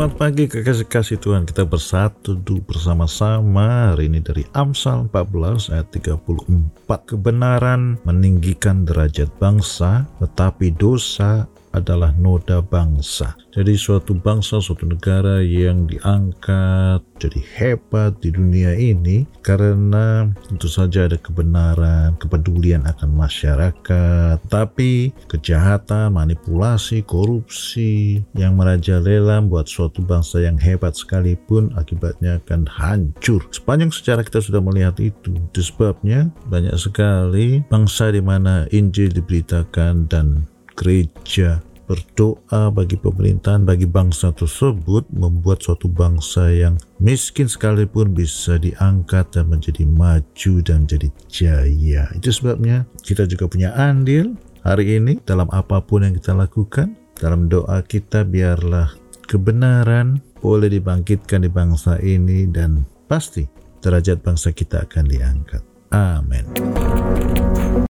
Selamat pagi kekasih-kasih Tuhan. Kita bersatu bersama-sama Hari ini dari Amsal 14 ayat 34 Kebenaran meninggikan derajat bangsa Tetapi dosa adalah noda bangsa. Jadi suatu bangsa, suatu negara yang diangkat jadi hebat di dunia ini karena tentu saja ada kebenaran, kepedulian akan masyarakat, tapi kejahatan, manipulasi, korupsi yang merajalela buat suatu bangsa yang hebat sekalipun akibatnya akan hancur. Sepanjang sejarah kita sudah melihat itu. Itu sebabnya banyak sekali bangsa di mana Injil diberitakan dan gereja berdoa bagi pemerintahan, bagi bangsa tersebut, membuat suatu bangsa yang miskin sekalipun bisa diangkat dan menjadi maju dan menjadi jaya. Itu sebabnya kita juga punya andil hari ini dalam apa pun yang kita lakukan. Dalam doa kita biarlah kebenaran boleh dibangkitkan di bangsa ini dan pasti derajat bangsa kita akan diangkat. Amin.